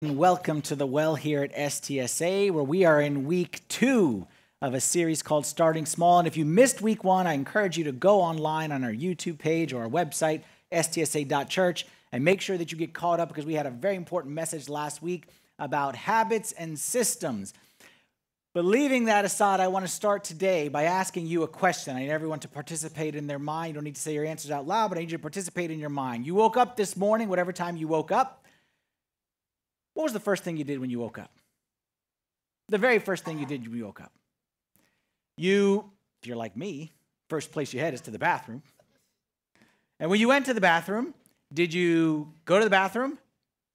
Welcome to the well here at STSA, where we are in week two of a series called Starting Small. And if you missed week one, I encourage you to go online on our YouTube page or our website, stsa.church, and make sure that you get caught up because we had a very important message last week about habits and systems. But leaving that aside, I want to start today by asking you a question. I need everyone to participate in their mind. You don't need to say your answers out loud, but I need you to participate in your mind. You woke up this morning, whatever time you woke up. What was the first thing you did when you woke up? The very first thing you did when you woke up. You, if you're like me, first place you head is to the bathroom. And when you went to the bathroom, did you go to the bathroom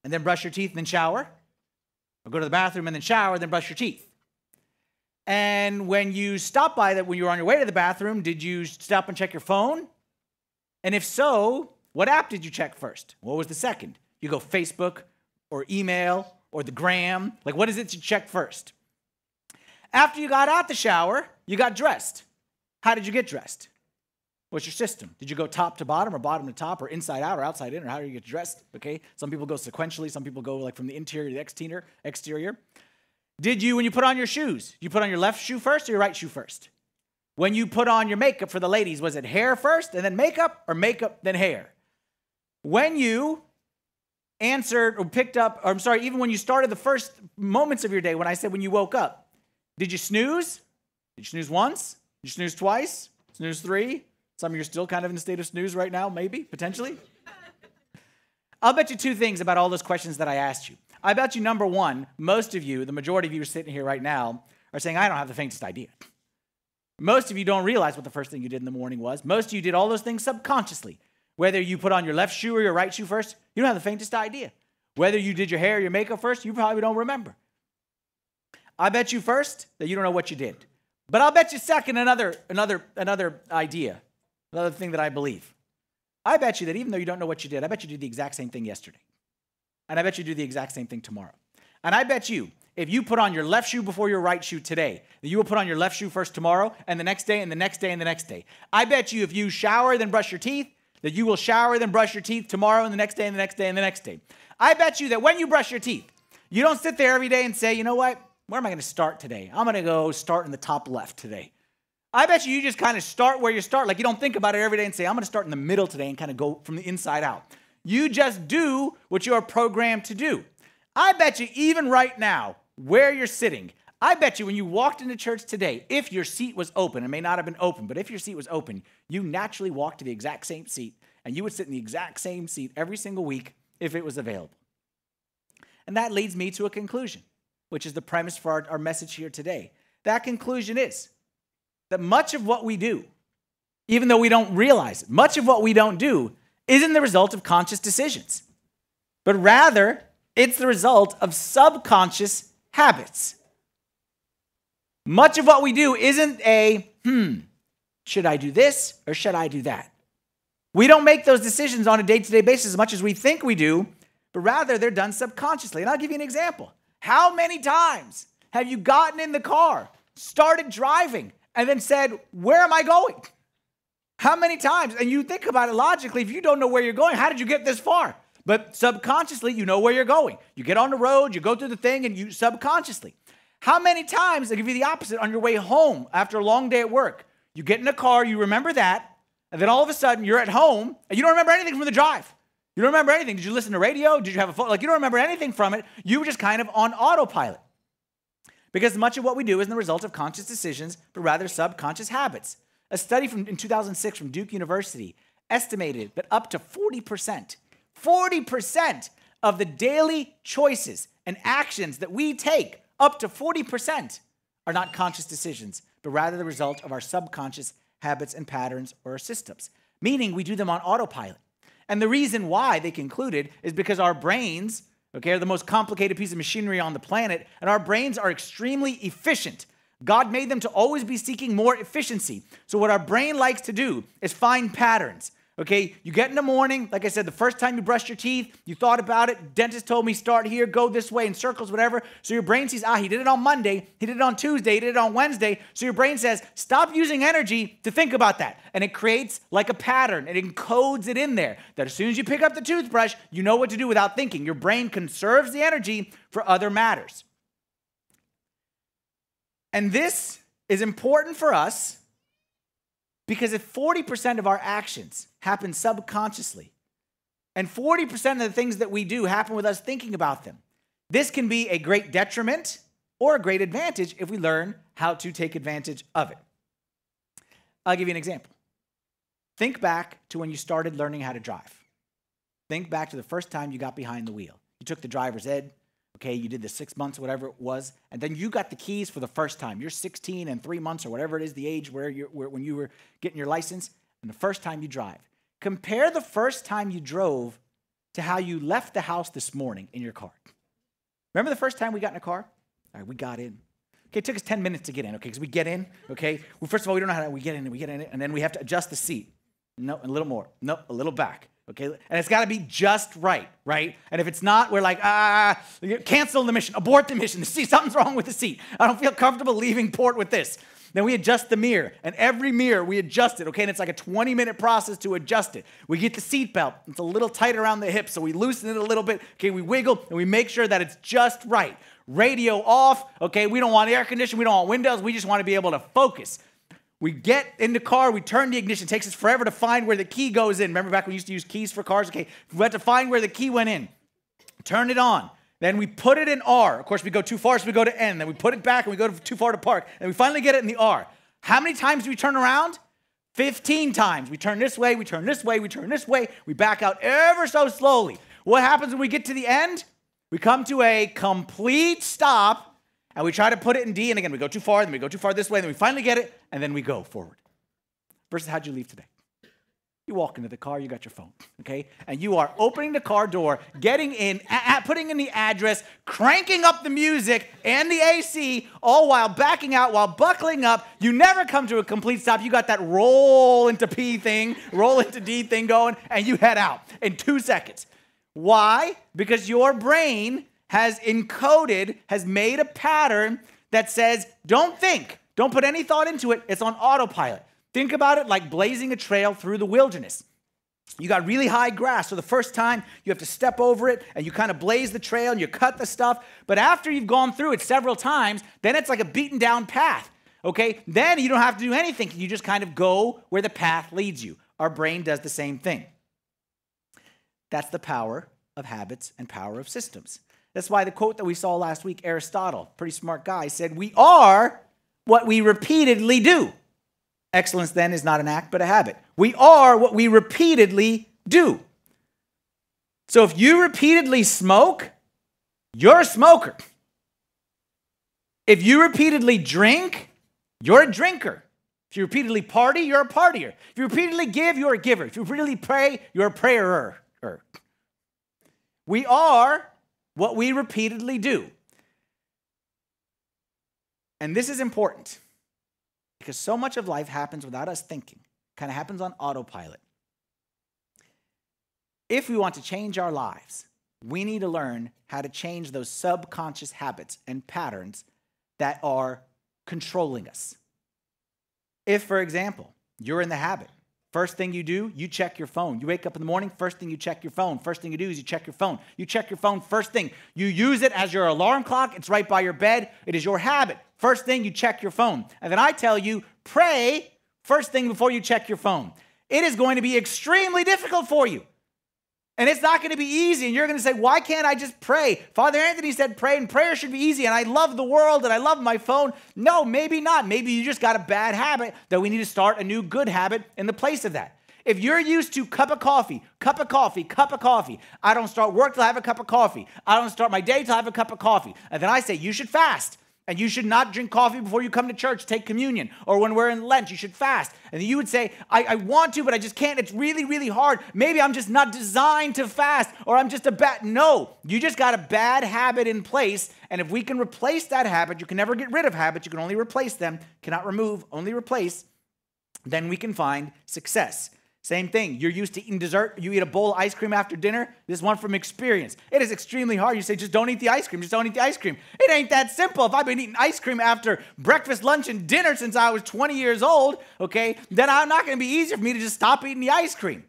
and then brush your teeth and then shower? Or go to the bathroom and then shower, then brush your teeth? And when you stopped by that, when you were on your way to the bathroom, did you stop and check your phone? And if so, what app did you check first? What was the second? You go Facebook or email or the gram. Like, what is it you check first? After you got out the shower, you got dressed. How did you get dressed? What's your system? Did you go top to bottom or bottom to top or inside out or outside in or how do you get dressed? Okay. Some people go sequentially, some people go like from the interior to the exterior. exterior. Did you, when you put on your shoes, you put on your left shoe first or your right shoe first? When you put on your makeup for the ladies, was it hair first and then makeup or makeup then hair? When you answered or picked up, or I'm sorry, even when you started the first moments of your day, when I said when you woke up, did you snooze? Did you snooze once? Did you snooze twice? Snooze three? Some of you are still kind of in a state of snooze right now, maybe, potentially. I'll bet you two things about all those questions that I asked you. I bet you, number one, most of you, the majority of you are sitting here right now, are saying, I don't have the faintest idea. Most of you don't realize what the first thing you did in the morning was. Most of you did all those things subconsciously. Whether you put on your left shoe or your right shoe first, you don't have the faintest idea. Whether you did your hair or your makeup first, you probably don't remember. I bet you first that you don't know what you did. But I'll bet you second another, another, another idea, another thing that I believe. I bet you that even though you don't know what you did, I bet you did the exact same thing yesterday. And I bet you do the exact same thing tomorrow. And I bet you, if you put on your left shoe before your right shoe today, that you will put on your left shoe first tomorrow, and the next day, and the next day, and the next day. I bet you, if you shower, then brush your teeth, that you will shower, then brush your teeth tomorrow, and the next day, and the next day, and the next day. I bet you that when you brush your teeth, you don't sit there every day and say, you know what? Where am I going to start today? I'm going to go start in the top left today. I bet you you just kind of start where you start. Like you don't think about it every day and say, I'm going to start in the middle today and kind of go from the inside out. You just do what you are programmed to do. I bet you, even right now, where you're sitting, I bet you when you walked into church today, if your seat was open, it may not have been open, but if your seat was open, you naturally walked to the exact same seat and you would sit in the exact same seat every single week if it was available. And that leads me to a conclusion, which is the premise for our, our message here today. That conclusion is that much of what we do, even though we don't realize it, much of what we don't do isn't the result of conscious decisions, but rather it's the result of subconscious habits. Much of what we do isn't a, hmm, should I do this or should I do that? We don't make those decisions on a day to day basis as much as we think we do, but rather they're done subconsciously. And I'll give you an example. How many times have you gotten in the car, started driving, and then said, Where am I going? How many times? And you think about it logically, if you don't know where you're going, how did you get this far? But subconsciously, you know where you're going. You get on the road, you go through the thing, and you subconsciously. How many times, I'll give you the opposite, on your way home after a long day at work, you get in a car, you remember that, and then all of a sudden you're at home and you don't remember anything from the drive. You don't remember anything. Did you listen to radio? Did you have a phone? Like you don't remember anything from it. You were just kind of on autopilot. Because much of what we do isn't the result of conscious decisions, but rather subconscious habits. A study from in 2006 from Duke University estimated that up to 40%, 40% of the daily choices and actions that we take, up to 40%, are not conscious decisions, but rather the result of our subconscious habits and patterns or systems, meaning we do them on autopilot. And the reason why they concluded is because our brains, okay, are the most complicated piece of machinery on the planet, and our brains are extremely efficient. God made them to always be seeking more efficiency. So, what our brain likes to do is find patterns. Okay, you get in the morning, like I said, the first time you brush your teeth, you thought about it. Dentist told me start here, go this way in circles, whatever. So your brain sees, ah, he did it on Monday, he did it on Tuesday, he did it on Wednesday. So your brain says, stop using energy to think about that. And it creates like a pattern, it encodes it in there that as soon as you pick up the toothbrush, you know what to do without thinking. Your brain conserves the energy for other matters. And this is important for us because if 40% of our actions happen subconsciously, and 40% of the things that we do happen with us thinking about them, this can be a great detriment or a great advantage if we learn how to take advantage of it. I'll give you an example. Think back to when you started learning how to drive. Think back to the first time you got behind the wheel. You took the driver's ed, okay, you did the six months, whatever it was, and then you got the keys for the first time. You're 16 and three months or whatever it is, the age where you're, where, when you were getting your license, and the first time you drive. Compare the first time you drove to how you left the house this morning in your car. Remember the first time we got in a car? All right, we got in. Okay, it took us 10 minutes to get in, okay, because we get in, okay? Well, first of all, we don't know how to, we get in, and we get in, and then we have to adjust the seat. No, a little more. No, a little back. Okay, and it's got to be just right, right? And if it's not, we're like, ah, cancel the mission, abort the mission. See, something's wrong with the seat. I don't feel comfortable leaving port with this. Then we adjust the mirror, and every mirror we adjust it, okay? And it's like a 20 minute process to adjust it. We get the seat belt, it's a little tight around the hips, so we loosen it a little bit, okay? We wiggle and we make sure that it's just right. Radio off, okay? We don't want air conditioning, we don't want windows, we just want to be able to focus. We get in the car, we turn the ignition. It takes us forever to find where the key goes in. Remember back when we used to use keys for cars? Okay, we had to find where the key went in. Turn it on. Then we put it in R. Of course, we go too far, so we go to N. Then we put it back and we go too far to park. And we finally get it in the R. How many times do we turn around? 15 times. We turn this way, we turn this way, we turn this way. We back out ever so slowly. What happens when we get to the end? We come to a complete stop and we try to put it in D, and again, we go too far, then we go too far this way, then we finally get it, and then we go forward. Versus how'd you leave today? You walk into the car, you got your phone, okay? And you are opening the car door, getting in, a- putting in the address, cranking up the music and the AC, all while backing out, while buckling up. You never come to a complete stop. You got that roll into P thing, roll into D thing going, and you head out in two seconds. Why? Because your brain has encoded, has made a pattern that says, don't think, don't put any thought into it. It's on autopilot. Think about it like blazing a trail through the wilderness. You got really high grass, so the first time you have to step over it and you kind of blaze the trail and you cut the stuff. But after you've gone through it several times, then it's like a beaten down path. Okay? Then you don't have to do anything. You just kind of go where the path leads you. Our brain does the same thing. That's the power of habits and power of systems. That's why the quote that we saw last week, Aristotle, pretty smart guy, said, We are what we repeatedly do. Excellence then is not an act, but a habit. We are what we repeatedly do. So if you repeatedly smoke, you're a smoker. If you repeatedly drink, you're a drinker. If you repeatedly party, you're a partier. If you repeatedly give, you're a giver. If you repeatedly pray, you're a prayerer. We are what we repeatedly do. And this is important because so much of life happens without us thinking, kind of happens on autopilot. If we want to change our lives, we need to learn how to change those subconscious habits and patterns that are controlling us. If, for example, you're in the habit First thing you do, you check your phone. You wake up in the morning, first thing you check your phone. First thing you do is you check your phone. You check your phone first thing. You use it as your alarm clock. It's right by your bed. It is your habit. First thing you check your phone. And then I tell you, pray first thing before you check your phone. It is going to be extremely difficult for you. And it's not going to be easy. And you're going to say, why can't I just pray? Father Anthony said pray, and prayer should be easy. And I love the world and I love my phone. No, maybe not. Maybe you just got a bad habit that we need to start a new good habit in the place of that. If you're used to cup of coffee, cup of coffee, cup of coffee, I don't start work till I have a cup of coffee. I don't start my day till I have a cup of coffee. And then I say, you should fast. And you should not drink coffee before you come to church, take communion. Or when we're in Lent, you should fast. And you would say, I, I, want to, but I just can't. It's really, really hard. Maybe I'm just not designed to fast, or I'm just a bad. No, you just got a bad habit in place. And if we can replace that habit, you can never get rid of habits, you can only replace them, cannot remove, only replace, then we can find success. Same thing. You're used to eating dessert. You eat a bowl of ice cream after dinner. This one from experience. It is extremely hard. You say, just don't eat the ice cream. Just don't eat the ice cream. It ain't that simple. If I've been eating ice cream after breakfast, lunch, and dinner since I was 20 years old, okay, then I'm not going to be easy for me to just stop eating the ice cream.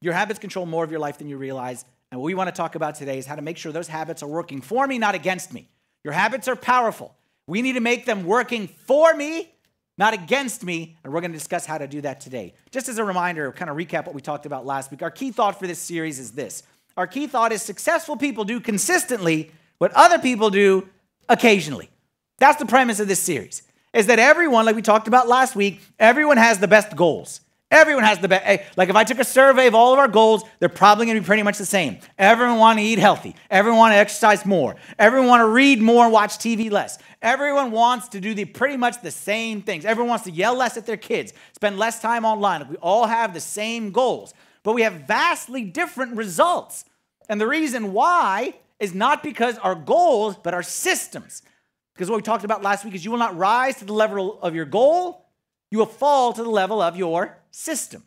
Your habits control more of your life than you realize. And what we want to talk about today is how to make sure those habits are working for me, not against me. Your habits are powerful. We need to make them working for me not against me. And we're going to discuss how to do that today. Just as a reminder, kind of recap what we talked about last week. Our key thought for this series is this our key thought is successful people do consistently what other people do occasionally. That's the premise of this series. Is that everyone, like we talked about last week, everyone has the best goals. Everyone has the best. Like if I took a survey of all of our goals, they're probably going to be pretty much the same. Everyone want to eat healthy. Everyone want to exercise more. Everyone want to read more and watch TV less. Everyone wants to do the pretty much the same things. Everyone wants to yell less at their kids, spend less time online. We all have the same goals, but we have vastly different results. And the reason why is not because our goals, but our systems. Because what we talked about last week is you will not rise to the level of your goal, you will fall to the level of your system.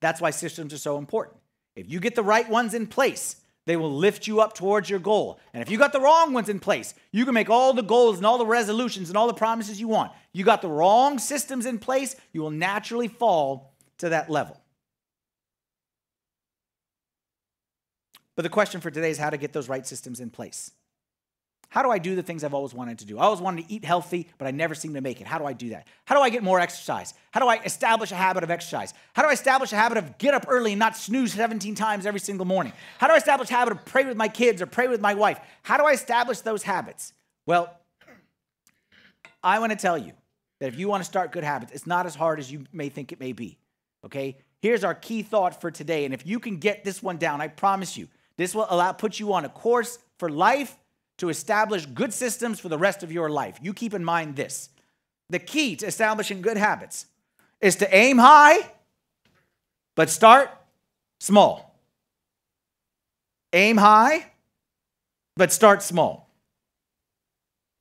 That's why systems are so important. If you get the right ones in place, they will lift you up towards your goal. And if you got the wrong ones in place, you can make all the goals and all the resolutions and all the promises you want. You got the wrong systems in place, you will naturally fall to that level. But the question for today is how to get those right systems in place. How do I do the things I've always wanted to do? I always wanted to eat healthy, but I never seem to make it. How do I do that? How do I get more exercise? How do I establish a habit of exercise? How do I establish a habit of get up early and not snooze 17 times every single morning? How do I establish a habit of pray with my kids or pray with my wife? How do I establish those habits? Well, I want to tell you that if you want to start good habits, it's not as hard as you may think it may be. Okay? Here's our key thought for today. And if you can get this one down, I promise you, this will allow put you on a course for life to establish good systems for the rest of your life. You keep in mind this the key to establishing good habits is to aim high, but start small. Aim high, but start small.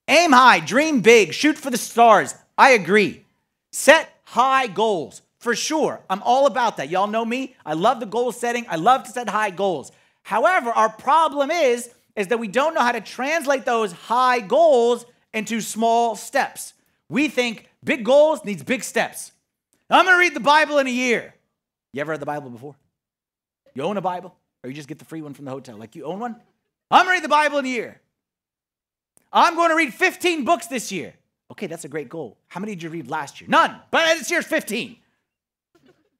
Aim high, dream big, shoot for the stars. I agree. Set high goals for sure. I'm all about that. Y'all know me. I love the goal setting, I love to set high goals. However, our problem is is that we don't know how to translate those high goals into small steps. We think big goals needs big steps. I'm going to read the Bible in a year. You ever read the Bible before? You own a Bible? Or you just get the free one from the hotel? Like you own one? I'm going to read the Bible in a year. I'm going to read 15 books this year. Okay, that's a great goal. How many did you read last year? None. But this year's 15.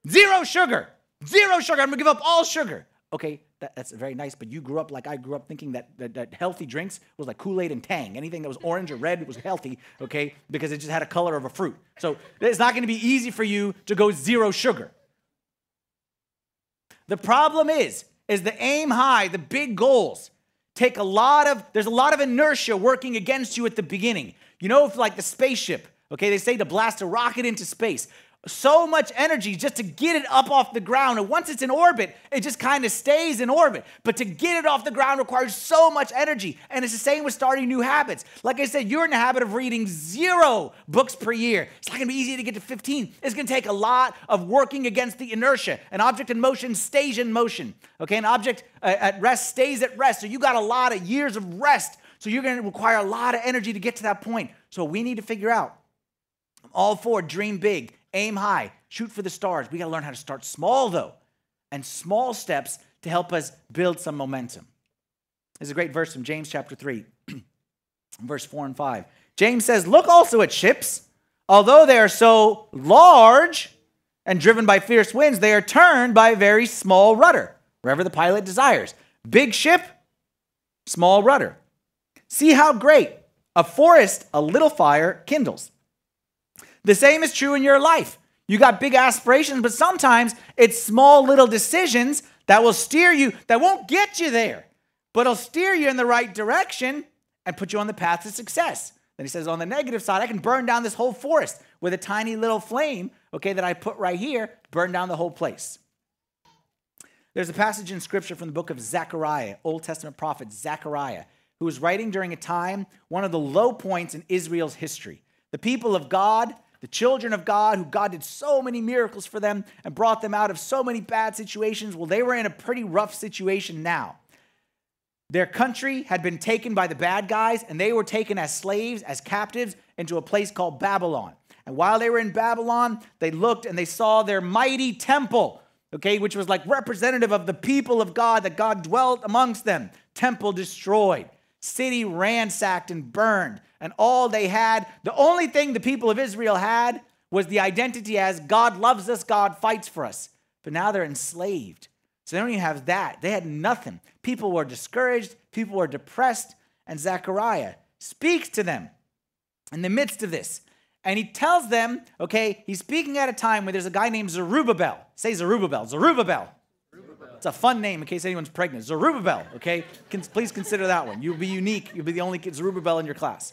Zero sugar. Zero sugar. I'm going to give up all sugar. Okay, that, that's very nice, but you grew up like I grew up thinking that, that, that healthy drinks was like Kool Aid and Tang. Anything that was orange or red was healthy, okay, because it just had a color of a fruit. So it's not going to be easy for you to go zero sugar. The problem is, is the aim high, the big goals take a lot of, there's a lot of inertia working against you at the beginning. You know, if like the spaceship, okay, they say to blast a rocket into space so much energy just to get it up off the ground. And once it's in orbit, it just kind of stays in orbit. But to get it off the ground requires so much energy. And it's the same with starting new habits. Like I said, you're in the habit of reading zero books per year. It's not to be easy to get to 15. It's to take a lot of working against the inertia. An object in motion stays in motion. Okay, an object uh, at rest stays at rest. So you got a lot of years of rest. So you're to require a lot of energy to get to that point. So we need to figure out. I'm all for dream big aim high, shoot for the stars. We got to learn how to start small, though, and small steps to help us build some momentum. There's a great verse from James chapter 3, verse 4 and 5. James says, Look also at ships. Although they are so large and driven by fierce winds, they are turned by a very small rudder, wherever the pilot desires. Big ship, small rudder. See how great a forest a little fire kindles. The same is true in your life. You got big aspirations, but sometimes it's small little decisions that will steer you, that won't get you there, but it'll steer you in the right direction and put you on the path to success. Then he says, on the negative side, I can burn down this whole forest with a tiny little flame, okay, that I put right here, burn down the whole place. There's a passage in scripture from the book of Zechariah, Old Testament prophet Zechariah, who was writing during a time, one of the low points in Israel's history. The people of God the children of God, who God did so many miracles for them and brought them out of so many bad situations, well, they were in a pretty rough situation now. Their country had been taken by the bad guys, and they were taken as slaves, as captives, into a place called Babylon. And while they were in Babylon, they looked and they saw their mighty temple, okay, which was like representative of the people of God, that God dwelt amongst them. Temple destroyed, city ransacked and burned. And all they had, the only thing the people of Israel had was the identity as God loves us, God fights for us. But now they're enslaved. So they don't even have that. They had nothing. People were discouraged, people were depressed, and Zechariah speaks to them in the midst of this. And he tells them, okay, he's speaking at a time where there's a guy named Zerubbabel. Say Zerubbabel. Zerubbabel. It's a fun name in case anyone's pregnant. Zerubbabel, okay? please consider that one. You'll be unique. You'll be the only kid Zerubbabel in your class.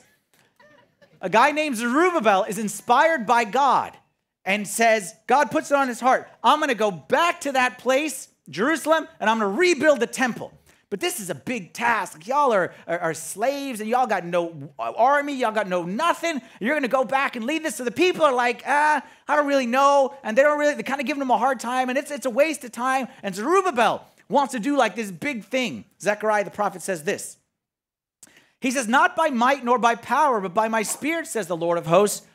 A guy named Zerubbabel is inspired by God and says, God puts it on his heart. I'm going to go back to that place Jerusalem, and I'm going to rebuild the temple. But this is a big task. Y'all are, are, are, slaves and y'all got no army, y'all got no nothing. You're going to go back and lead this. So the people are like, ah, I don't really know. And they don't really, they're kind of giving them a hard time. And it's, it's a waste of time. And Zerubbabel wants to do like this big thing. Zechariah the prophet says this. He says, Not by might nor by power, but by my spirit, says the Lord of hosts.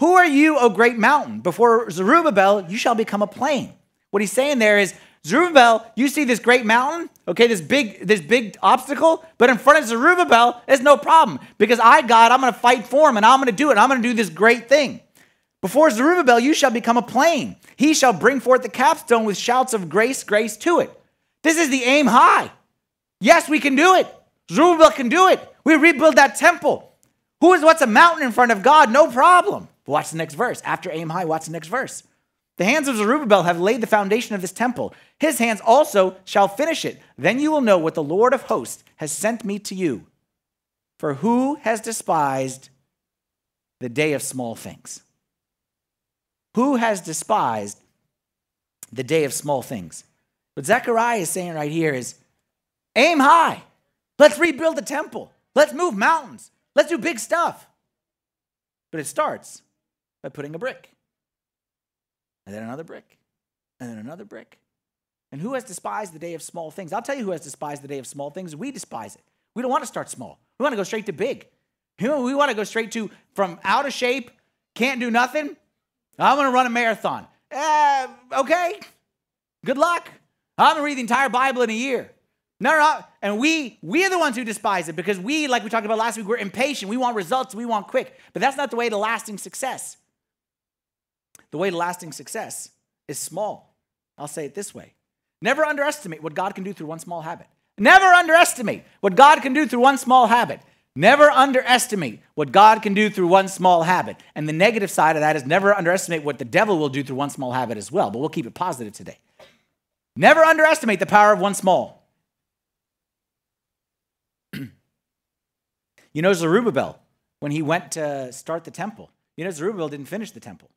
Who are you, O great mountain? Before Zerubbabel, you shall become a plain. What he's saying there is, Zerubbabel, you see this great mountain, okay, this big, this big obstacle, but in front of Zerubbabel, it's no problem because I, God, I'm going to fight for him and I'm going to do it. I'm going to do this great thing. Before Zerubbabel, you shall become a plain. He shall bring forth the capstone with shouts of grace, grace to it. This is the aim high. Yes, we can do it. Zerubbabel can do it. We rebuild that temple. Who is what's a mountain in front of God? No problem. Watch the next verse. After aim high, watch the next verse. The hands of Zerubbabel have laid the foundation of this temple. His hands also shall finish it. Then you will know what the Lord of hosts has sent me to you. For who has despised the day of small things? Who has despised the day of small things? What Zechariah is saying right here is aim high. Let's rebuild the temple. Let's move mountains. Let's do big stuff. But it starts by putting a brick and then another brick, and then another brick. And who has despised the day of small things? I'll tell you who has despised the day of small things. We despise it. We don't want to start small. We want to go straight to big. We want to go straight to from out of shape, can't do nothing. I'm going to run a marathon. Uh, okay, good luck. I'm going to read the entire Bible in a year. No, no, and we we are the ones who despise it because we, like we talked about last week, we're impatient. We want results. We want quick. But that's not the way to lasting success. The way to lasting success is small. I'll say it this way Never underestimate what God can do through one small habit. Never underestimate what God can do through one small habit. Never underestimate what God can do through one small habit. And the negative side of that is never underestimate what the devil will do through one small habit as well. But we'll keep it positive today. Never underestimate the power of one small. you know, Zerubbabel, when he went to start the temple, you know, Zerubbabel didn't finish the temple.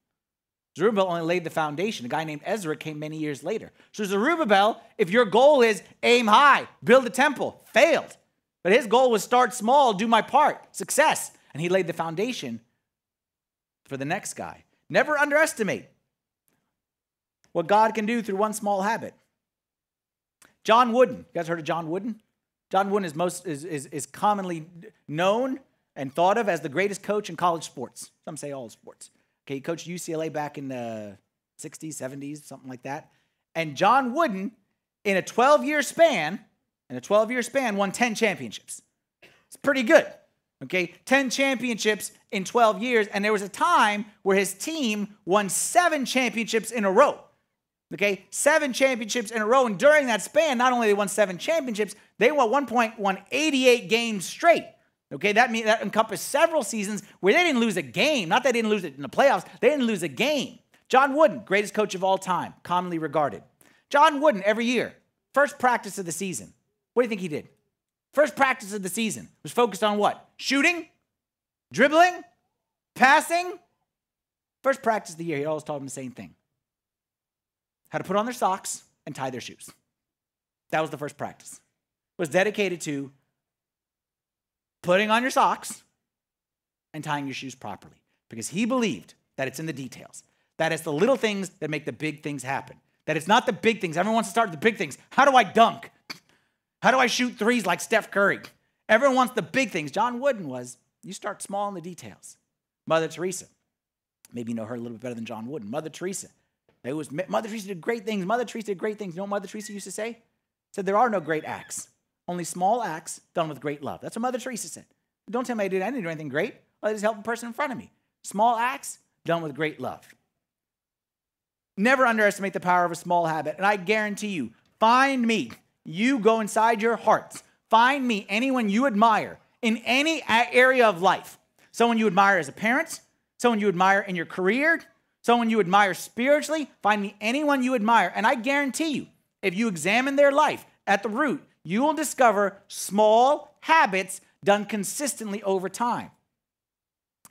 Zerubbabel only laid the foundation. A guy named Ezra came many years later. So Zerubbabel, if your goal is aim high, build a temple, failed. But his goal was start small, do my part, success. And he laid the foundation for the next guy. Never underestimate what God can do through one small habit. John Wooden. You guys heard of John Wooden? John Wooden is most is, is, is commonly known and thought of as the greatest coach in college sports. Some say all sports. Okay, he coached UCLA back in the 60s, 70s, something like that. And John Wooden, in a 12 year span, in a 12 year span, won 10 championships. It's pretty good. Okay, 10 championships in 12 years. And there was a time where his team won seven championships in a row. Okay, seven championships in a row. And during that span, not only they won seven championships, they won one point won 88 games straight. Okay, that means that encompassed several seasons where they didn't lose a game. Not that they didn't lose it in the playoffs, they didn't lose a game. John Wooden, greatest coach of all time, commonly regarded. John Wooden, every year, first practice of the season. What do you think he did? First practice of the season was focused on what? Shooting, dribbling, passing. First practice of the year, he always told them the same thing how to put on their socks and tie their shoes. That was the first practice. It was dedicated to putting on your socks and tying your shoes properly because he believed that it's in the details, that it's the little things that make the big things happen, that it's not the big things. Everyone wants to start with the big things. How do I dunk? How do I shoot threes like Steph Curry? Everyone wants the big things. John Wooden was, you start small in the details. Mother Teresa, maybe you know her a little bit better than John Wooden. Mother Teresa, it was Mother Teresa did great things. Mother Teresa did great things. You know what Mother Teresa used to say? Said there are no great acts, only small acts done with great love. That's what Mother Teresa said. Don't tell me I did I didn't do anything great. I just helped the person in front of me. Small acts done with great love. Never underestimate the power of a small habit. And I guarantee you, find me. You go inside your hearts. Find me anyone you admire in any area of life. Someone you admire as a parent, someone you admire in your career, someone you admire spiritually. Find me anyone you admire. And I guarantee you, if you examine their life at the root, you will discover small habits done consistently over time.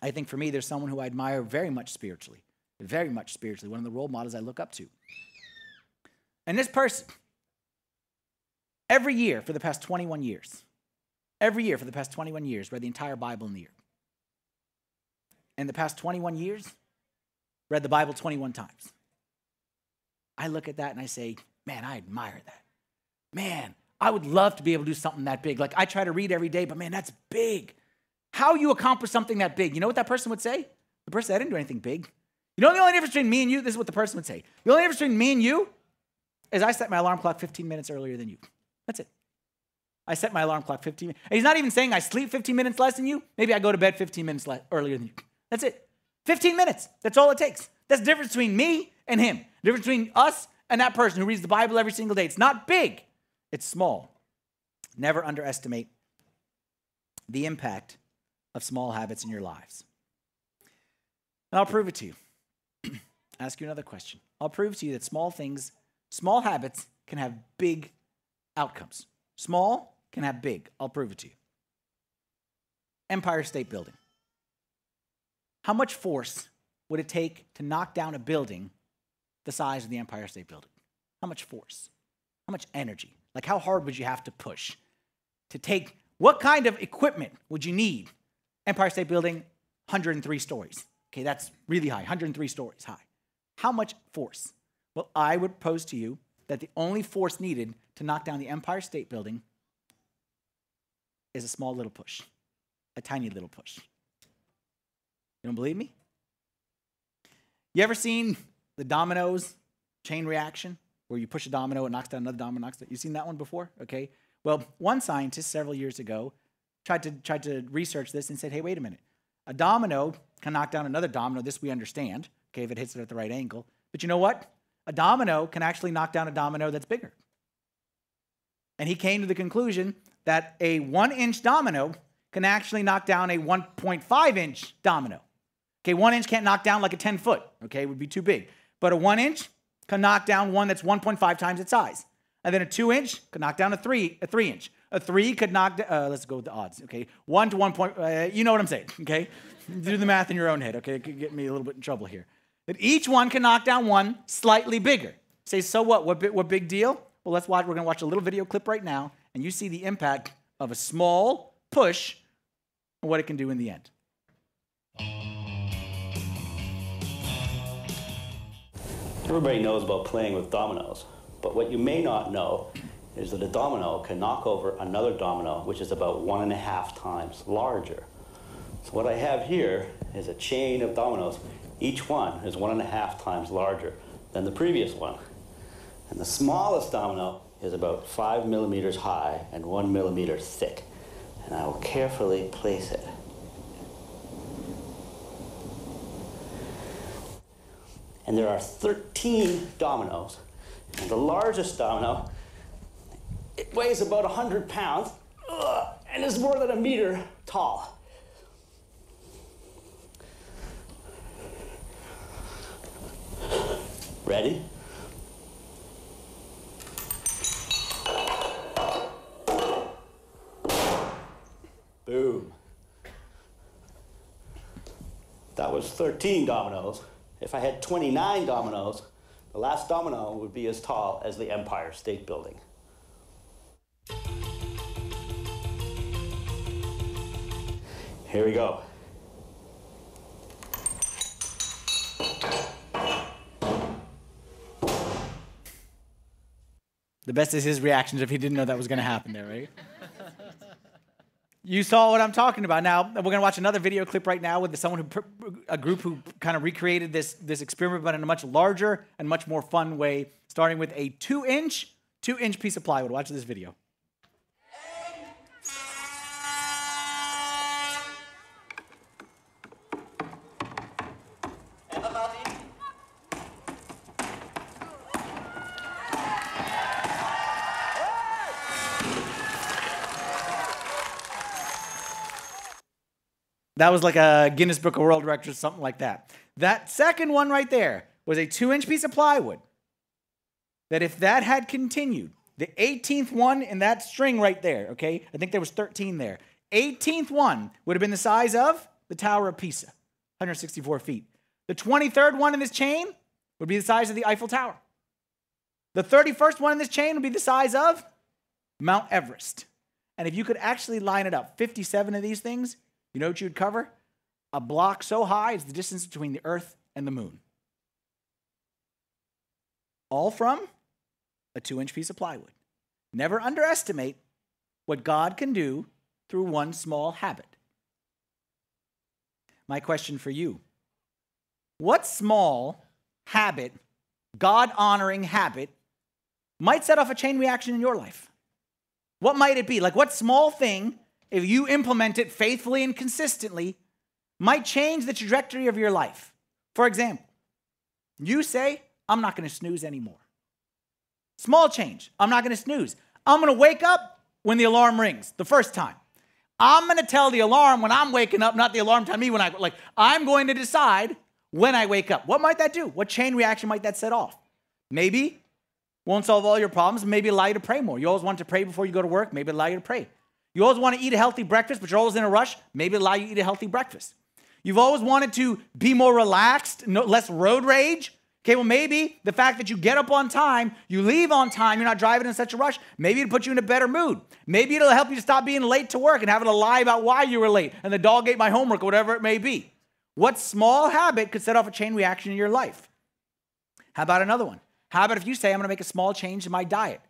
I think for me, there's someone who I admire very much spiritually, very much spiritually, one of the role models I look up to. And this person, every year for the past 21 years, every year for the past 21 years, read the entire Bible in the year. In the past 21 years, read the Bible 21 times. I look at that and I say, man, I admire that. Man, I would love to be able to do something that big. Like I try to read every day, but man, that's big. How you accomplish something that big? You know what that person would say? The person I didn't do anything big. You know the only difference between me and you? This is what the person would say. The only difference between me and you is I set my alarm clock 15 minutes earlier than you. That's it. I set my alarm clock 15 minutes. He's not even saying I sleep 15 minutes less than you. Maybe I go to bed 15 minutes earlier than you. That's it. 15 minutes. That's all it takes. That's the difference between me and him. The difference between us and that person who reads the Bible every single day. It's not big, it's small. Never underestimate the impact of small habits in your lives. And I'll prove it to you. Ask you another question. I'll prove to you that small things, small habits can have big outcomes. Small can have big. I'll prove it to you. Empire State Building. How much force would it take to knock down a building the size of the Empire State Building? How much force? How much energy? Like, how hard would you have to push to take what kind of equipment would you need? Empire State Building, 103 stories. Okay, that's really high, 103 stories high. How much force? Well, I would pose to you that the only force needed to knock down the Empire State Building is a small little push, a tiny little push. You don't believe me? You ever seen the dominoes chain reaction? Where you push a domino, it knocks down another domino, knocks down. You've seen that one before? Okay. Well, one scientist several years ago tried to tried to research this and said, "Hey, wait a minute. A domino can knock down another domino. This we understand. Okay, if it hits it at the right angle. But you know what? A domino can actually knock down a domino that's bigger." And he came to the conclusion that a one-inch domino can actually knock down a 1.5-inch domino. Okay, one inch can't knock down like a 10 foot. Okay, it would be too big. But a one inch can knock down one that's 1.5 times its size. And then a two inch could knock down a three, a three inch. A three could knock, uh, let's go with the odds, okay? One to one point, uh, you know what I'm saying, okay? Do the math in your own head, okay? It could get me a little bit in trouble here. That each one can knock down one slightly bigger. Say, so what? What, what big deal? Well, let's watch. We're to watch a little video clip right now, and you see the impact of a small push and what it can do in the end. Everybody knows about playing with dominoes, but what you may not know is that a domino can knock over another domino, which is about one and a half times larger. So what I have here is a chain of dominoes. Each one is one and a half times larger than the previous one. And the smallest domino is about five millimeters high and one millimeter thick. And I will carefully place it and there are 13 dominoes. And the largest domino, it weighs about 100 pounds ugh, and is more than a meter tall. Ready? Boom. That was 13 dominoes. If I had 29 dominoes, the last domino would be as tall as the Empire State Building. Here we go. The best is his reactions if he didn't know that was going to happen there, right? You saw what I'm talking about. Now we're going to watch another video clip right now with someone who, a group who kind of recreated this this experiment, but in a much larger and much more fun way. Starting with a two inch, two inch piece of plywood. Watch this video. That was like a Guinness Book of World Records, something like that. That second one right there was a two inch piece of plywood. That if that had continued, the 18th one in that string right there, okay, I think there was 13 there. 18th one would have been the size of the Tower of Pisa, 164 feet. The 23rd one in this chain would be the size of the Eiffel Tower. The 31st one in this chain would be the size of Mount Everest. And if you could actually line it up, 57 of these things, you know what you'd cover? A block so high is the distance between the earth and the moon. All from a two inch piece of plywood. Never underestimate what God can do through one small habit. My question for you What small habit, God honoring habit, might set off a chain reaction in your life? What might it be? Like, what small thing if you implement it faithfully and consistently, might change the trajectory of your life. For example, you say, I'm not going to snooze anymore. Small change. I'm not going to snooze. I'm going to wake up when the alarm rings the first time. I'm going to tell the alarm when I'm waking up, not the alarm tell me when I like I'm going to decide when I wake up. What might that do? What chain reaction might that set off? Maybe won't solve all your problems, maybe allow you to pray more. You always want to pray before you go to work, maybe allow you to pray. You always want to eat a healthy breakfast, but you're always in a rush. Maybe allow you to eat a healthy breakfast. You've always wanted to be more relaxed, no, less road rage. Okay, well, maybe the fact that you get up on time, you leave on time, you're not driving in such a rush, maybe it'll put you in a better mood. Maybe it'll help you to stop being late to work and having to lie about why you were late and the dog ate my homework or whatever it may be. What small habit could set off a chain reaction in your life? How about another one? How about if you say, I'm gonna make a small change in my diet?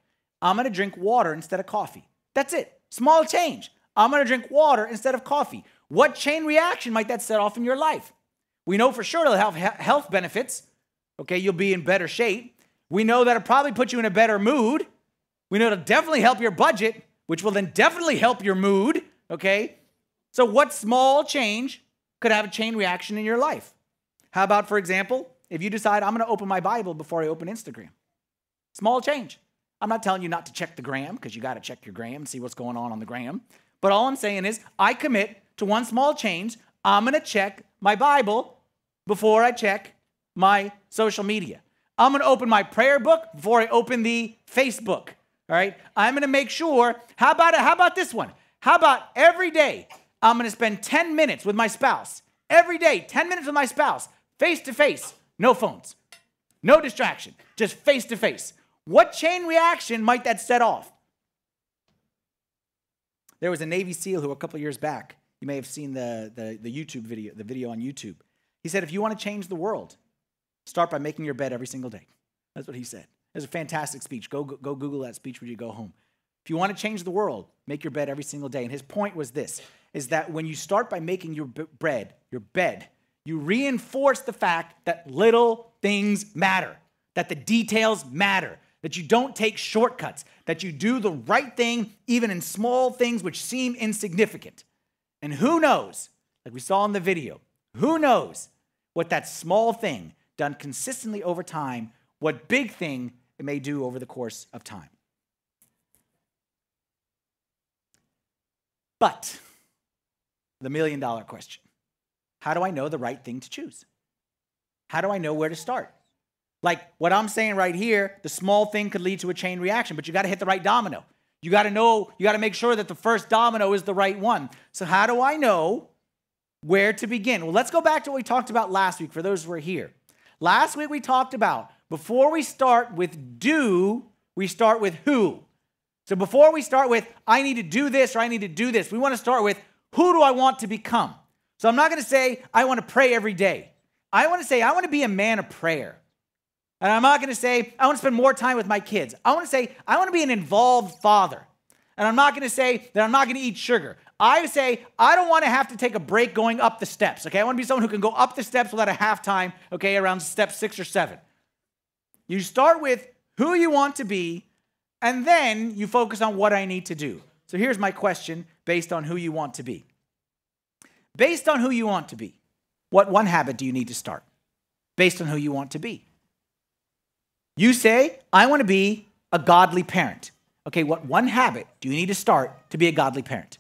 I'm gonna drink water instead of coffee. That's it. Small change. I'm going to drink water instead of coffee. What chain reaction might that set off in your life? We know for sure it'll have health benefits. Okay, you'll be in better shape. We know that it'll probably put you in a better mood. We know it'll definitely help your budget, which will then definitely help your mood. Okay, so what small change could have a chain reaction in your life? How about, for example, if you decide I'm going to open my Bible before I open Instagram? Small change. I'm not telling you not to check the gram because you got to check your gram and see what's going on on the gram. But all I'm saying is, I commit to one small change. I'm going to check my Bible before I check my social media. I'm going to open my prayer book before I open the Facebook. All right. I'm going to make sure. How about? How about this one? How about every day I'm going to spend 10 minutes with my spouse. Every day, 10 minutes with my spouse, face to face, no phones, no distraction, just face to face. What chain reaction might that set off? There was a Navy SEAL who, a couple years back, you may have seen the, the, the YouTube video, the video on YouTube. He said, if you want to change the world, start by making your bed every single day. That's what he said. It was a fantastic speech. Go, go, go Google that speech when you go home. If you want to change the world, make your bed every single day. And his point was this, is that when you start by making your bread, your bed, you reinforce the fact that little things matter, that the details matter, that you don't take shortcuts, that you do the right thing even in small things which seem insignificant. And who knows, like we saw in the video, who knows what that small thing done consistently over time, what big thing it may do over the course of time. But the million dollar question how do I know the right thing to choose? How do I know where to start? Like what I'm saying right here, the small thing could lead to a chain reaction, but you got to hit the right domino. You got to know, you got to make sure that the first domino is the right one. So, how do I know where to begin? Well, let's go back to what we talked about last week for those who were here. Last week we talked about before we start with do, we start with who. So, before we start with I need to do this or I need to do this, we want to start with who do I want to become? So, I'm not going to say I want to pray every day. I want to say, I want to be a man of prayer. And I'm not going to say, I want to spend more time with my kids. I want to say, I want to be an involved father. And I'm not going to say that I'm not going to eat sugar. I say, I don't want to have to take a break going up the steps, okay? I want to be someone who can go up the steps without a half time, okay, around step six or seven. You start with who you want to be, and then you focus on what I need to do. So here's my question based on who you want to be. Based on who you want to be, what one habit do you need to start? Based on who you want to be. You say, I want to be a godly parent. Okay, what one habit do you need to start to be a godly parent?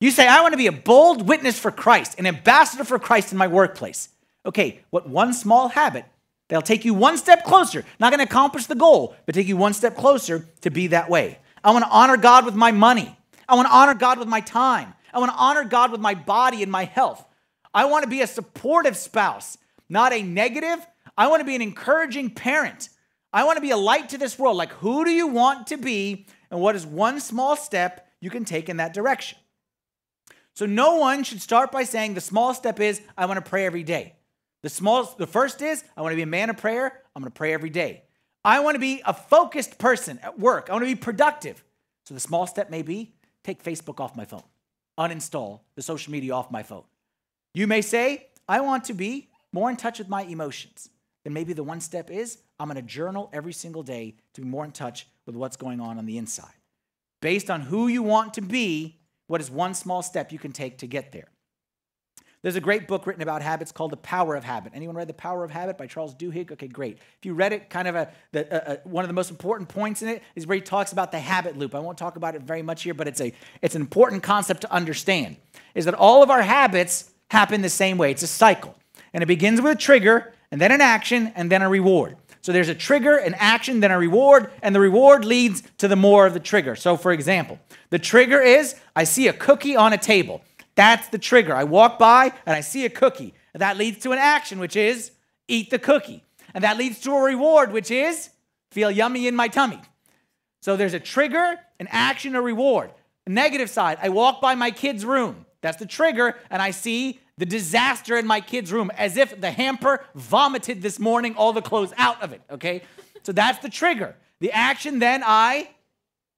You say, I want to be a bold witness for Christ, an ambassador for Christ in my workplace. Okay, what one small habit that'll take you one step closer, not going to accomplish the goal, but take you one step closer to be that way? I want to honor God with my money. I want to honor God with my time. I want to honor God with my body and my health. I want to be a supportive spouse, not a negative. I want to be an encouraging parent. I want to be a light to this world. Like, who do you want to be? And what is one small step you can take in that direction? So, no one should start by saying the small step is, I want to pray every day. The small, the first is, I want to be a man of prayer. I'm going to pray every day. I want to be a focused person at work. I want to be productive. So, the small step may be take Facebook off my phone, uninstall the social media off my phone. You may say, I want to be more in touch with my emotions. Then maybe the one step is I'm going to journal every single day to be more in touch with what's going on on the inside. Based on who you want to be, what is one small step you can take to get there? There's a great book written about habits called The Power of Habit. Anyone read The Power of Habit by Charles Duhigg? Okay, great. If you read it, kind of a, the, a, one of the most important points in it is where he talks about the habit loop. I won't talk about it very much here, but it's a it's an important concept to understand. Is that all of our habits happen the same way? It's a cycle, and it begins with a trigger, and then an action, and then a reward. So there's a trigger, an action, then a reward, and the reward leads to the more of the trigger. So, for example, the trigger is I see a cookie on a table. That's the trigger. I walk by and I see a cookie. And that leads to an action, which is eat the cookie. And that leads to a reward, which is feel yummy in my tummy. So there's a trigger, an action, a reward. Negative side, I walk by my kid's room. That's the trigger, and I see the disaster in my kid's room as if the hamper vomited this morning all the clothes out of it, okay? So that's the trigger. The action, then I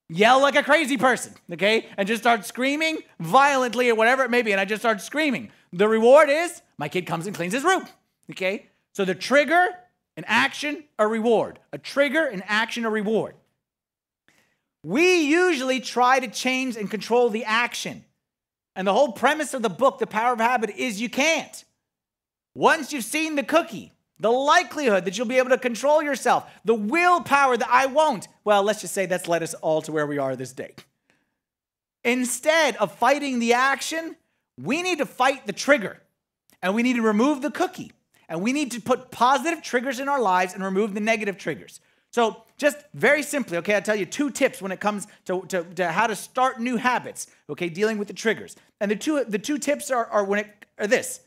yell like a crazy person, okay? And just start screaming violently or whatever it may be, and I just start screaming. The reward is my kid comes and cleans his room, okay? So the trigger, an action, a reward. A trigger, an action, a reward. We usually try to change and control the action. And the whole premise of the book, The Power of Habit, is you can't. Once you've seen the cookie, the likelihood that you'll be able to control yourself, the willpower that I won't, well, let's just say that's led us all to where we are this day. Instead of fighting the action, we need to fight the trigger and we need to remove the cookie and we need to put positive triggers in our lives and remove the negative triggers. So, just very simply, okay, I'll tell you two tips when it comes to, to, to, how to start new habits, okay, dealing with the triggers. And the two, the two tips are, are, when it, are this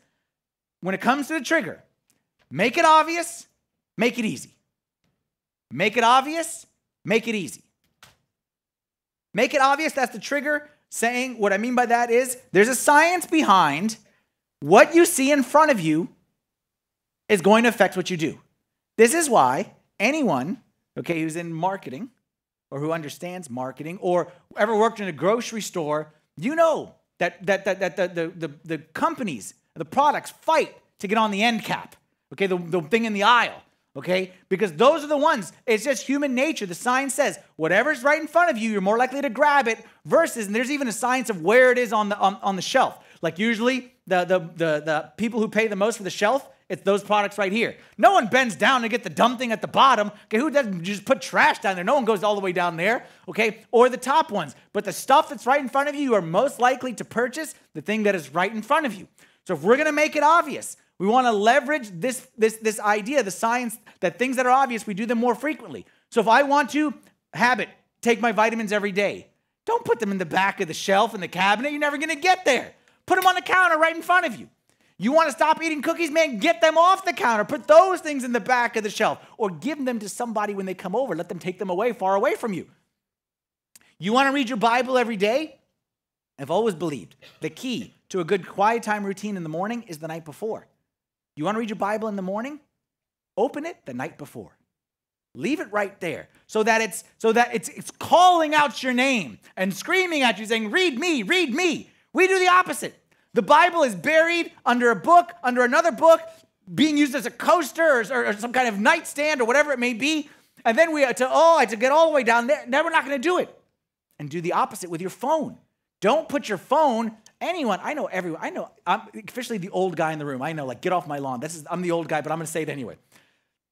when it comes to the trigger, make it obvious, make it easy. Make it obvious, make it easy. Make it obvious, that's the trigger. Saying what I mean by that is there's a science behind what you see in front of you is going to affect what you do. This is why anyone okay, who's in marketing or who understands marketing or ever worked in a grocery store, you know that, that, that, that the, the, the, companies, the products fight to get on the end cap, okay, the, the thing in the aisle, okay? Because those are the ones, it's just human nature. The science says whatever's right in front of you, you're more likely to grab it versus, and there's even a science of where it is on the, on, on the shelf. Like usually the, the, the, the people who pay the most for the shelf it's those products right here. No one bends down to get the dumb thing at the bottom. Okay, who doesn't just put trash down there? No one goes all the way down there. Okay, or the top ones. But the stuff that's right in front of you, you are most likely to purchase the thing that is right in front of you. So if we're to make it obvious, we want to leverage this this this idea, the science that things that are obvious, we do them more frequently. So if I want to habit take my vitamins every day, don't put them in the back of the shelf in the cabinet. You're never to get there. Put them on the counter right in front of you. You want to stop eating cookies, man? Get them off the counter. Put those things in the back of the shelf or give them to somebody when they come over. Let them take them away, far away from you. You want to read your Bible every day? I've always believed the key to a good quiet time routine in the morning is the night before. You want to read your Bible in the morning? Open it the night before. Leave it right there so that it's so that it's it's calling out your name and screaming at you saying, "Read me, read me." We do the opposite. The Bible is buried under a book, under another book, being used as a coaster or, or some kind of nightstand or whatever it may be. And then we to oh, I had to get all the way down there. Now we're not going to do it. And do the opposite with your phone. Don't put your phone. Anyone, I know everyone. I know. I'm officially the old guy in the room. I know. Like, get off my lawn. This is. I'm the old guy, but I'm going to say it anyway.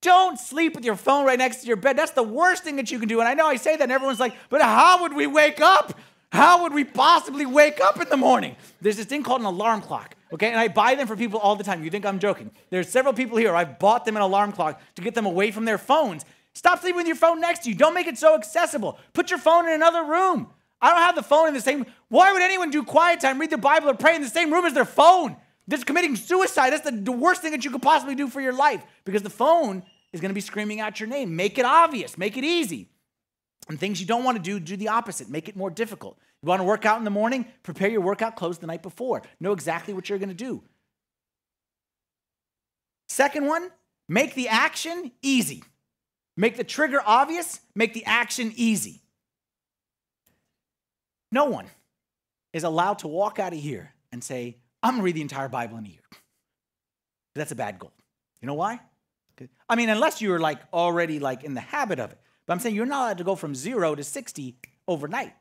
Don't sleep with your phone right next to your bed. That's the worst thing that you can do. And I know I say that, and everyone's like, but how would we wake up? How would we possibly wake up in the morning? There's this thing called an alarm clock, okay? And I buy them for people all the time. You think I'm joking. There's several people here. I've bought them an alarm clock to get them away from their phones. Stop sleeping with your phone next to you. Don't make it so accessible. Put your phone in another room. I don't have the phone in the same. Why would anyone do quiet time, read the Bible, or pray in the same room as their phone? That's committing suicide. That's the, worst thing that you could possibly do for your life because the phone is going to be screaming out your name. Make it obvious, make it easy. And things you don't want to do, do the opposite, make it more difficult. You want to work out in the morning? Prepare your workout clothes the night before. Know exactly what you're going to do. Second one, make the action easy. Make the trigger obvious, make the action easy. No one is allowed to walk out of here and say, I'm going to read the entire Bible in a year. That's a bad goal. You know why? I mean, unless you're like already like in the habit of it. But I'm saying you're not allowed to go from zero to 60 overnight.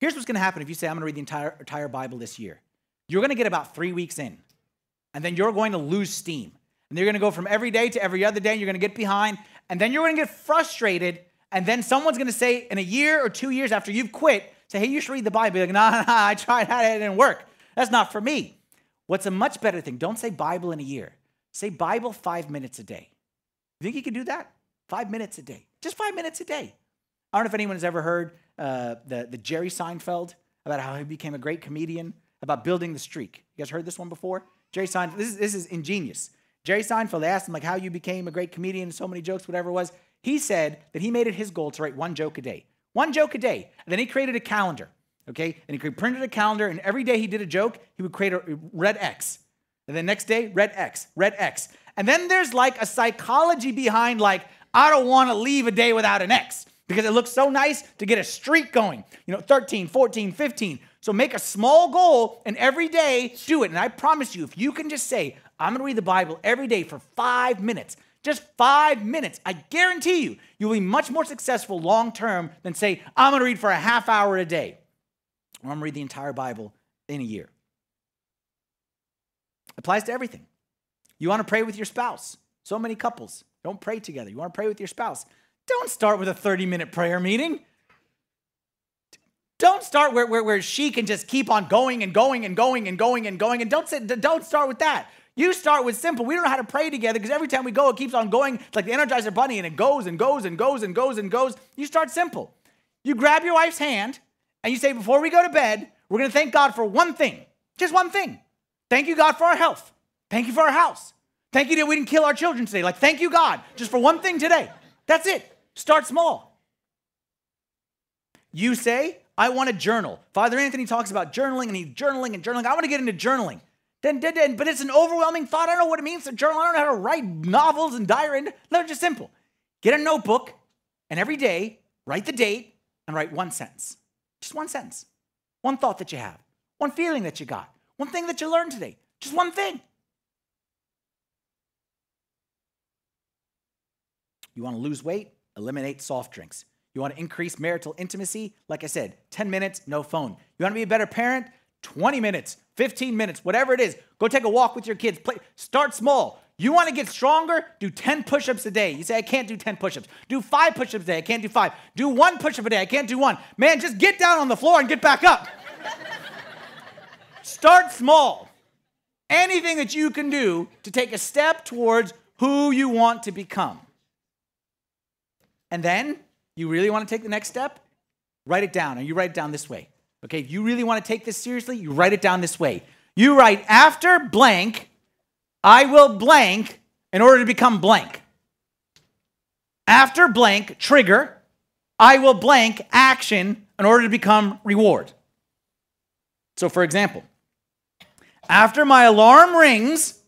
Here's what's going to happen if you say, I'm going to read the entire, entire Bible this year. You're going to get about three weeks in, and then you're going to lose steam. And you're going to go from every day to every other day, and you're going to get behind, and then you're going to get frustrated, and then someone's going to say in a year or two years after you've quit, say, hey, you should read the Bible. You're like, nah, nah, I tried that, it didn't work. That's not for me. What's a much better thing? Don't say Bible in a year. Say Bible five minutes a day. You think you can do that? Five minutes a day. Just five minutes a day. I don't know if anyone has ever heard uh, the, the Jerry Seinfeld about how he became a great comedian, about building the streak. You guys heard this one before? Jerry Seinfeld, this is, this is ingenious. Jerry Seinfeld, asked him like how you became a great comedian, and so many jokes, whatever it was. He said that he made it his goal to write one joke a day. One joke a day. And then he created a calendar, okay? And he printed a calendar, and every day he did a joke, he would create a red X. And then next day, red X, red X. And then there's like a psychology behind like, I don't want to leave a day without an X because it looks so nice to get a streak going. You know, 13, 14, 15. So make a small goal and every day do it. And I promise you, if you can just say, I'm going to read the Bible every day for five minutes, just five minutes, I guarantee you, you'll be much more successful long term than say, I'm going to read for a half hour a day. Or I'm going to read the entire Bible in a year. Applies to everything. You want to pray with your spouse. So many couples don't pray together. You want to pray with your spouse. Don't start with a 30 minute prayer meeting. Don't start where, where, where she can just keep on going and going and going and going and going. And don't, say, don't start with that. You start with simple. We don't know how to pray together because every time we go, it keeps on going. It's like the Energizer Bunny and it goes and goes and goes and goes and goes. You start simple. You grab your wife's hand and you say, Before we go to bed, we're going to thank God for one thing, just one thing. Thank you, God, for our health. Thank you for our house. Thank you that we didn't kill our children today. Like, thank you, God, just for one thing today. That's it. Start small. You say, I want to journal. Father Anthony talks about journaling and he's journaling and journaling. I want to get into journaling. Then, then, then, but it's an overwhelming thought. I don't know what it means to journal. I don't know how to write novels and diary. No, just simple. Get a notebook and every day write the date and write one sentence. Just one sentence. One thought that you have, one feeling that you got, one thing that you learned today. Just one thing. You want to lose weight? Eliminate soft drinks. You want to increase marital intimacy? Like I said, 10 minutes, no phone. You want to be a better parent? 20 minutes, 15 minutes, whatever it is. Go take a walk with your kids. Play. Start small. You want to get stronger? Do 10 push ups a day. You say, I can't do 10 push ups. Do five push ups a day. I can't do five. Do one push up a day. I can't do one. Man, just get down on the floor and get back up. Start small. Anything that you can do to take a step towards who you want to become. And then you really want to take the next step? Write it down, and you write it down this way. Okay, if you really want to take this seriously, you write it down this way. You write after blank, I will blank in order to become blank. After blank, trigger, I will blank action in order to become reward. So, for example, after my alarm rings,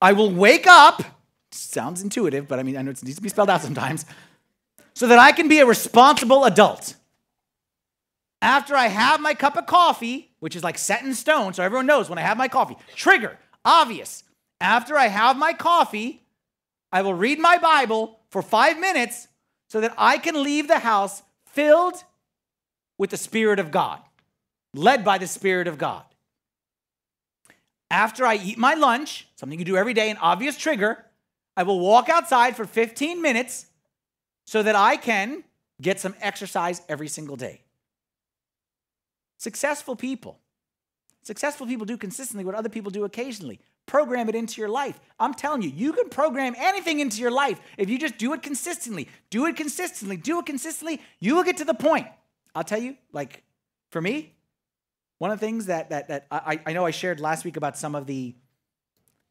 I will wake up. Sounds intuitive, but I mean, I know it needs to be spelled out sometimes. So that I can be a responsible adult. After I have my cup of coffee, which is like set in stone, so everyone knows when I have my coffee, trigger, obvious. After I have my coffee, I will read my Bible for five minutes so that I can leave the house filled with the Spirit of God, led by the Spirit of God. After I eat my lunch, something you do every day, an obvious trigger, I will walk outside for 15 minutes so that I can get some exercise every single day. Successful people. Successful people do consistently what other people do occasionally. Program it into your life. I'm telling you, you can program anything into your life if you just do it consistently. Do it consistently. Do it consistently. You will get to the point. I'll tell you, like for me, one of the things that that that I, I know I shared last week about some of the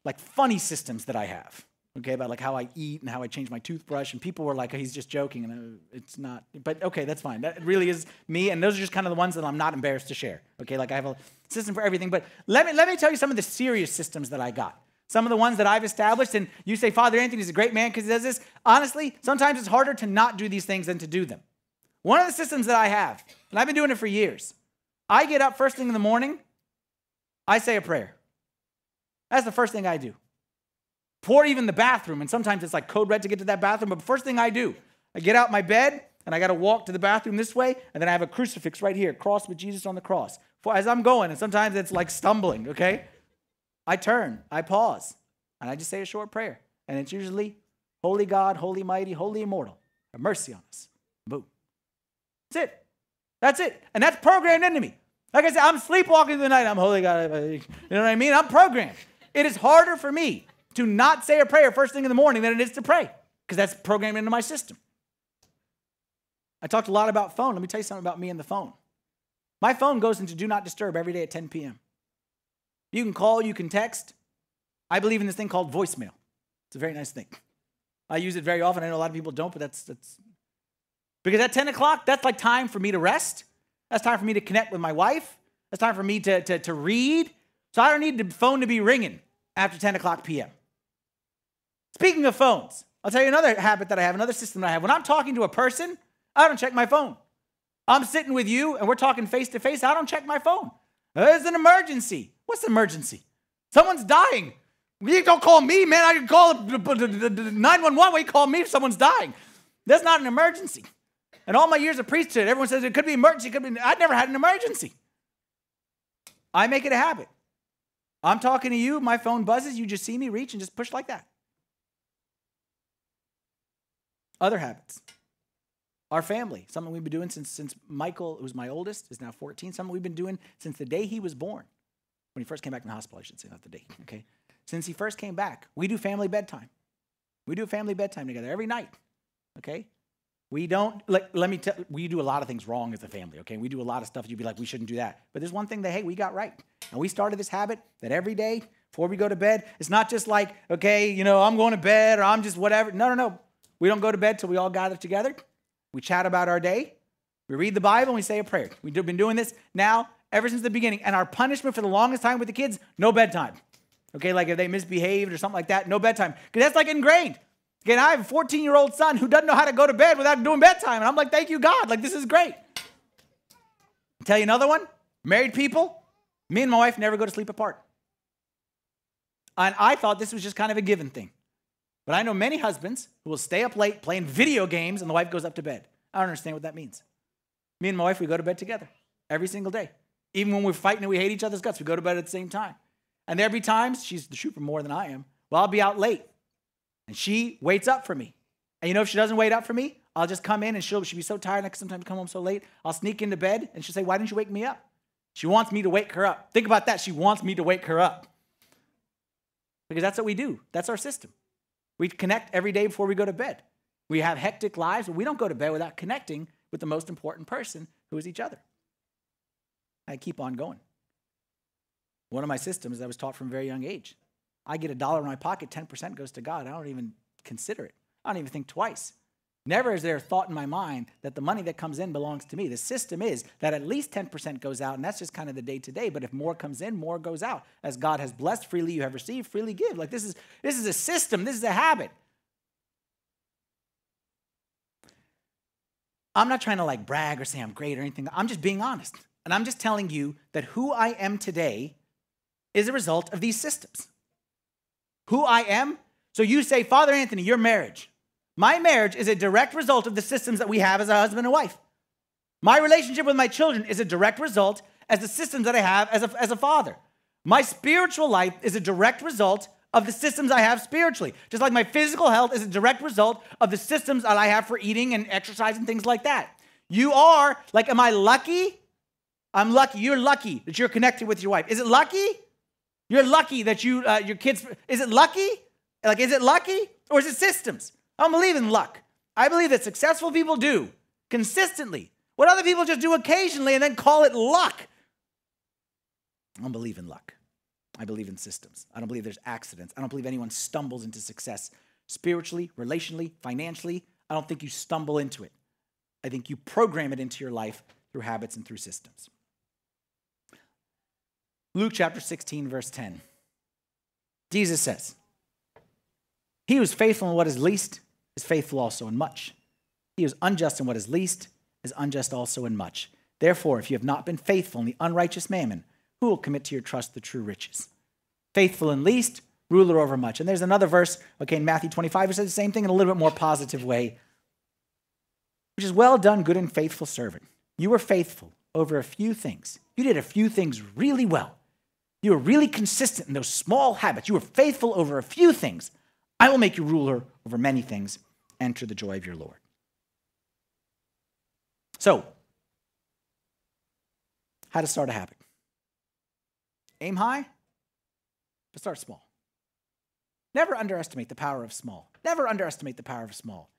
like funny systems that I have okay, about like how I eat and how I change my toothbrush. And people were like, oh, he's just joking. And uh, it's not, but okay, that's fine. That really is me. And those are just kind of the ones that I'm not embarrassed to share. Okay, like I have a system for everything. But let me, let me tell you some of the serious systems that I got. Some of the ones that I've established, and you say Father Anthony's a great man because he does this. Honestly, sometimes it's harder to not do these things than to do them. One of the systems that I have, and I've been doing it for years, I get up first thing in the morning, I say a prayer. That's the first thing I do or even the bathroom. And sometimes it's like code red to get to that bathroom. But first thing I do, I get out my bed and I got to walk to the bathroom this way. And then I have a crucifix right here, cross with Jesus on the cross. For as I'm going, and sometimes it's like stumbling, okay? I turn, I pause, and I just say a short prayer. And it's usually, Holy God, Holy Mighty, Holy Immortal, have mercy on us. Boom. That's it. That's it. And that's programmed into me. Like I said, I'm sleepwalking through the night. I'm holy God. You know what I mean? I'm programmed. It is harder for me to not say a prayer first thing in the morning than it is to pray because that's programmed into my system. I talked a lot about phone. Let me tell you something about me and the phone. My phone goes into do not disturb every day at 10 p.m. You can call, you can text. I believe in this thing called voicemail. It's a very nice thing. I use it very often. I know a lot of people don't, but that's that's because at 10 o'clock, that's like time for me to rest. That's time for me to connect with my wife. That's time for me to, to, to read. So I don't need the phone to be ringing after 10 o'clock p.m. Speaking of phones, I'll tell you another habit that I have, another system that I have. When I'm talking to a person, I don't check my phone. I'm sitting with you and we're talking face to face, I don't check my phone. There's an emergency. What's the emergency? Someone's dying. You don't call me, man. I can call 911 when you call me if someone's dying. That's not an emergency. And all my years of priesthood, everyone says it could be emergency. Could be. I've never had an emergency. I make it a habit. I'm talking to you, my phone buzzes, you just see me reach and just push like that. Other habits. Our family, something we've been doing since, since Michael, who's my oldest, is now 14, something we've been doing since the day he was born. When he first came back from the hospital, I should say, not the day, okay? Since he first came back, we do family bedtime. We do family bedtime together every night, okay? We don't, like, let me tell we do a lot of things wrong as a family, okay? We do a lot of stuff you'd be like, we shouldn't do that. But there's one thing that, hey, we got right. And we started this habit that every day before we go to bed, it's not just like, okay, you know, I'm going to bed or I'm just whatever. No, no, no. We don't go to bed till we all gather together. We chat about our day. We read the Bible and we say a prayer. We've been doing this now ever since the beginning. And our punishment for the longest time with the kids, no bedtime. Okay, like if they misbehaved or something like that, no bedtime. Because that's like ingrained. Again, I have a 14 year old son who doesn't know how to go to bed without doing bedtime. And I'm like, thank you, God. Like, this is great. I'll tell you another one married people, me and my wife never go to sleep apart. And I thought this was just kind of a given thing. But I know many husbands who will stay up late playing video games and the wife goes up to bed. I don't understand what that means. Me and my wife, we go to bed together every single day. Even when we're fighting and we hate each other's guts, we go to bed at the same time. And there'll be times, she's the trooper more than I am, well, I'll be out late. And she waits up for me. And you know, if she doesn't wait up for me, I'll just come in and she'll, she'll be so tired. I can sometimes come home so late. I'll sneak into bed and she'll say, Why didn't you wake me up? She wants me to wake her up. Think about that. She wants me to wake her up. Because that's what we do, that's our system. We connect every day before we go to bed. We have hectic lives, but we don't go to bed without connecting with the most important person, who is each other. I keep on going. One of my systems I was taught from a very young age. I get a dollar in my pocket, 10% goes to God. I don't even consider it. I don't even think twice. Never is there a thought in my mind that the money that comes in belongs to me. The system is that at least 10% goes out, and that's just kind of the day to day. But if more comes in, more goes out. As God has blessed, freely you have received, freely give. Like this is this is a system, this is a habit. I'm not trying to like brag or say I'm great or anything. I'm just being honest. And I'm just telling you that who I am today is a result of these systems. Who I am. So you say, Father Anthony, your marriage. My marriage is a direct result of the systems that we have as a husband and wife. My relationship with my children is a direct result as the systems that I have as a, as a father. My spiritual life is a direct result of the systems I have spiritually. Just like my physical health is a direct result of the systems that I have for eating and exercise and things like that. You are, like, am I lucky? I'm lucky. You're lucky that you're connected with your wife. Is it lucky? You're lucky that you, uh, your kids, is it lucky? Like, is it lucky or is it systems? I don't believe in luck. I believe that successful people do consistently what other people just do occasionally and then call it luck. I don't believe in luck. I believe in systems. I don't believe there's accidents. I don't believe anyone stumbles into success spiritually, relationally, financially. I don't think you stumble into it. I think you program it into your life through habits and through systems. Luke chapter 16, verse 10. Jesus says, He who is faithful in what is least is faithful also in much. He who is unjust in what is least is unjust also in much. Therefore, if you have not been faithful in the unrighteous mammon, who will commit to your trust the true riches? Faithful in least, ruler over much. And there's another verse, okay, in Matthew 25, it says the same thing in a little bit more positive way, which is well done, good and faithful servant. You were faithful over a few things. You did a few things really well. You were really consistent in those small habits. You were faithful over a few things. I will make you ruler over many things. Enter the joy of your Lord. So, how to start a habit? Aim high, but start small. Never underestimate the power of small. Never underestimate the power of small.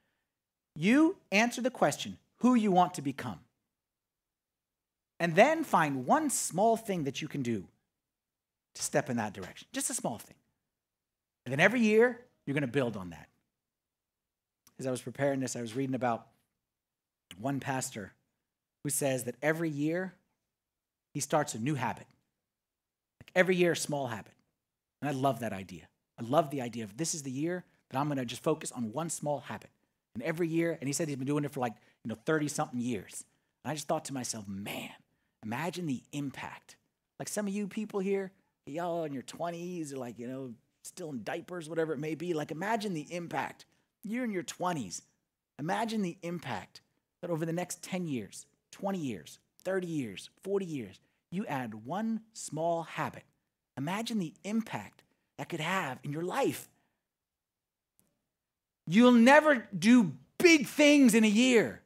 You answer the question who you want to become. And then find one small thing that you can do to step in that direction. Just a small thing. And then every year, you're going to build on that. As I was preparing this, I was reading about one pastor who says that every year he starts a new habit. Like every year, a small habit. And I love that idea. I love the idea of this is the year that I'm going to just focus on one small habit. And every year, and he said he's been doing it for like, you know, 30 something years. And I just thought to myself, man, imagine the impact. Like some of you people here, y'all in your 20s or like, you know, still in diapers, whatever it may be. Like imagine the impact. You're in your 20s. Imagine the impact that over the next 10 years, 20 years, 30 years, 40 years, you add one small habit. Imagine the impact that could have in your life. You'll never do big things in a year.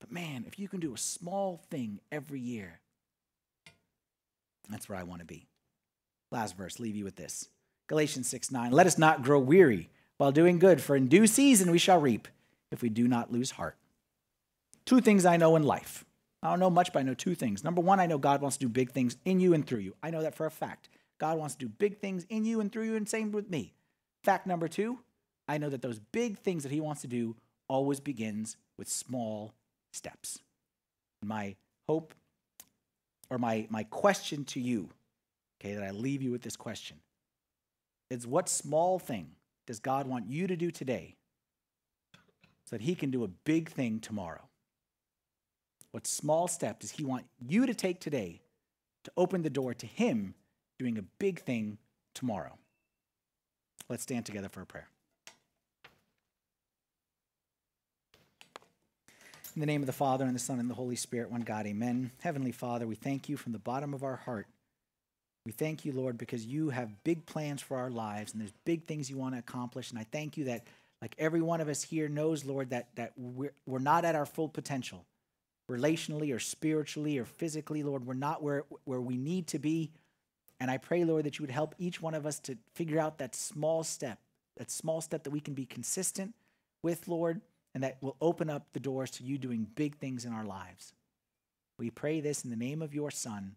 But man, if you can do a small thing every year, that's where I want to be. Last verse, leave you with this. Galatians 6 9. Let us not grow weary while doing good, for in due season we shall reap if we do not lose heart. Two things I know in life. I don't know much, but I know two things. Number one, I know God wants to do big things in you and through you. I know that for a fact. God wants to do big things in you and through you, and same with me. Fact number two, I know that those big things that He wants to do always begins with small steps. My hope or my, my question to you, okay, that I leave you with this question is what small thing does God want you to do today so that He can do a big thing tomorrow? What small step does He want you to take today to open the door to Him doing a big thing tomorrow? Let's stand together for a prayer. In the name of the Father, and the Son, and the Holy Spirit, one God, amen. Heavenly Father, we thank you from the bottom of our heart. We thank you, Lord, because you have big plans for our lives and there's big things you want to accomplish. And I thank you that, like every one of us here knows, Lord, that, that we're, we're not at our full potential relationally or spiritually or physically, Lord. We're not where, where we need to be. And I pray, Lord, that you would help each one of us to figure out that small step, that small step that we can be consistent with, Lord, and that will open up the doors to you doing big things in our lives. We pray this in the name of your Son,